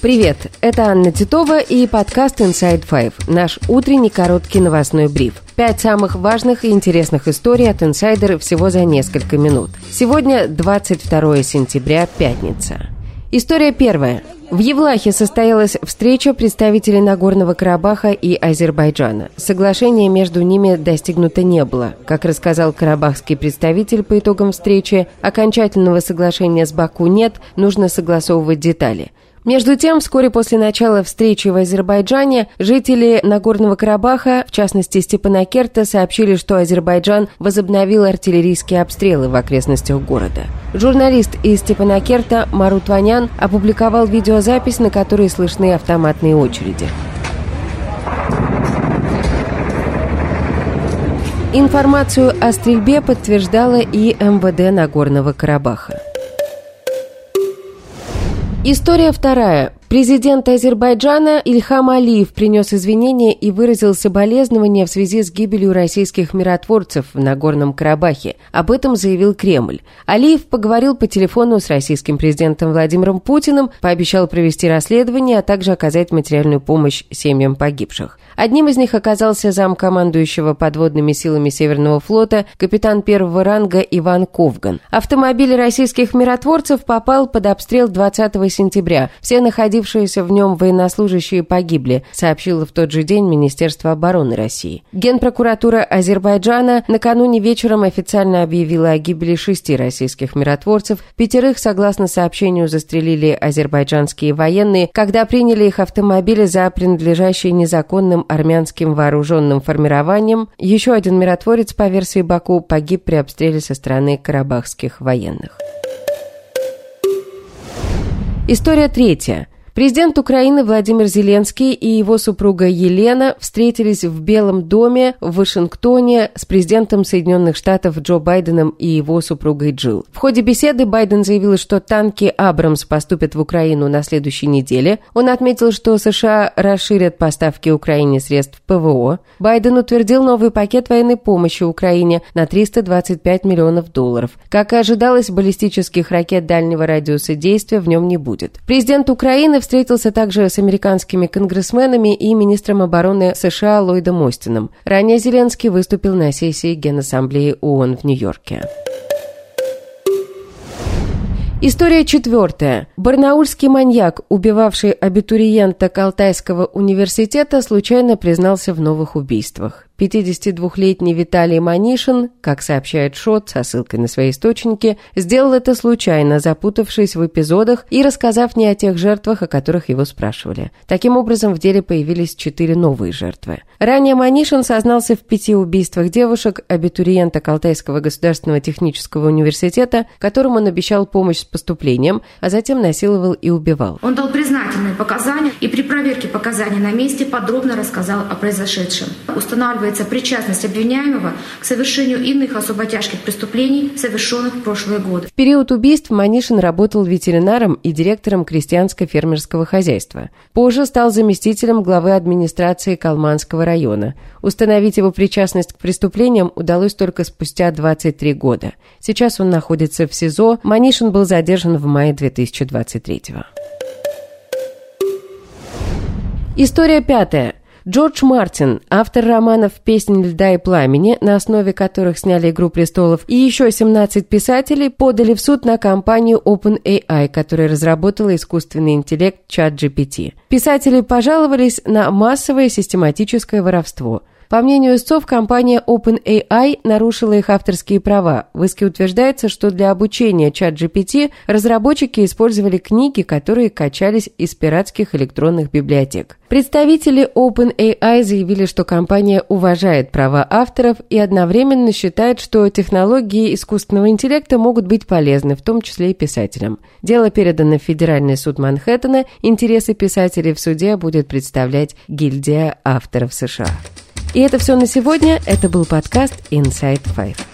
Привет, это Анна Титова и подкаст Inside Five, наш утренний короткий новостной бриф. Пять самых важных и интересных историй от инсайдера всего за несколько минут. Сегодня 22 сентября, пятница. История первая. В Евлахе состоялась встреча представителей Нагорного Карабаха и Азербайджана. Соглашения между ними достигнуто не было. Как рассказал карабахский представитель по итогам встречи, окончательного соглашения с Баку нет, нужно согласовывать детали. Между тем, вскоре после начала встречи в Азербайджане жители Нагорного Карабаха, в частности Степанакерта, сообщили, что Азербайджан возобновил артиллерийские обстрелы в окрестностях города. Журналист из Степанакерта Марут Ванян опубликовал видеозапись, на которой слышны автоматные очереди. Информацию о стрельбе подтверждала и МВД Нагорного Карабаха. История вторая. Президент Азербайджана Ильхам Алиев принес извинения и выразил соболезнования в связи с гибелью российских миротворцев в Нагорном Карабахе. Об этом заявил Кремль. Алиев поговорил по телефону с российским президентом Владимиром Путиным, пообещал провести расследование, а также оказать материальную помощь семьям погибших. Одним из них оказался зам командующего подводными силами Северного флота капитан первого ранга Иван Ковган. Автомобиль российских миротворцев попал под обстрел 20 сентября. Все находившиеся в нем военнослужащие погибли, сообщило в тот же день Министерство обороны России. Генпрокуратура Азербайджана накануне вечером официально объявила о гибели шести российских миротворцев. Пятерых, согласно сообщению, застрелили азербайджанские военные, когда приняли их автомобили за принадлежащие незаконным армянским вооруженным формированием, еще один миротворец, по версии Баку, погиб при обстреле со стороны карабахских военных. История третья. Президент Украины Владимир Зеленский и его супруга Елена встретились в Белом доме в Вашингтоне с президентом Соединенных Штатов Джо Байденом и его супругой Джилл. В ходе беседы Байден заявил, что танки «Абрамс» поступят в Украину на следующей неделе. Он отметил, что США расширят поставки Украине средств ПВО. Байден утвердил новый пакет военной помощи Украине на 325 миллионов долларов. Как и ожидалось, баллистических ракет дальнего радиуса действия в нем не будет. Президент Украины встретился также с американскими конгрессменами и министром обороны США Ллойдом Остином. Ранее Зеленский выступил на сессии Генассамблеи ООН в Нью-Йорке. История четвертая. Барнаульский маньяк, убивавший абитуриента Калтайского университета, случайно признался в новых убийствах. 52-летний Виталий Манишин, как сообщает ШОТ со ссылкой на свои источники, сделал это случайно, запутавшись в эпизодах и рассказав не о тех жертвах, о которых его спрашивали. Таким образом, в деле появились четыре новые жертвы. Ранее Манишин сознался в пяти убийствах девушек, абитуриента Калтайского государственного технического университета, которым он обещал помощь с поступлением, а затем насиловал и убивал. Он дал признательные показания и при проверке показаний на месте подробно рассказал о произошедшем. Устанавливается причастность обвиняемого к совершению иных особо тяжких преступлений, совершенных в прошлые годы. В период убийств Манишин работал ветеринаром и директором крестьянско-фермерского хозяйства. Позже стал заместителем главы администрации Калманского района. Установить его причастность к преступлениям удалось только спустя 23 года. Сейчас он находится в СИЗО. Манишин был задержан в мае 2023 года. История пятая. Джордж Мартин, автор романов «Песнь льда и пламени», на основе которых сняли «Игру престолов», и еще 17 писателей подали в суд на компанию OpenAI, которая разработала искусственный интеллект ChatGPT. Писатели пожаловались на массовое систематическое воровство – по мнению истцов, компания OpenAI нарушила их авторские права. В иске утверждается, что для обучения ChatGPT разработчики использовали книги, которые качались из пиратских электронных библиотек. Представители OpenAI заявили, что компания уважает права авторов и одновременно считает, что технологии искусственного интеллекта могут быть полезны, в том числе и писателям. Дело передано в Федеральный суд Манхэттена. Интересы писателей в суде будет представлять гильдия авторов США. И это все на сегодня. Это был подкаст Inside Five.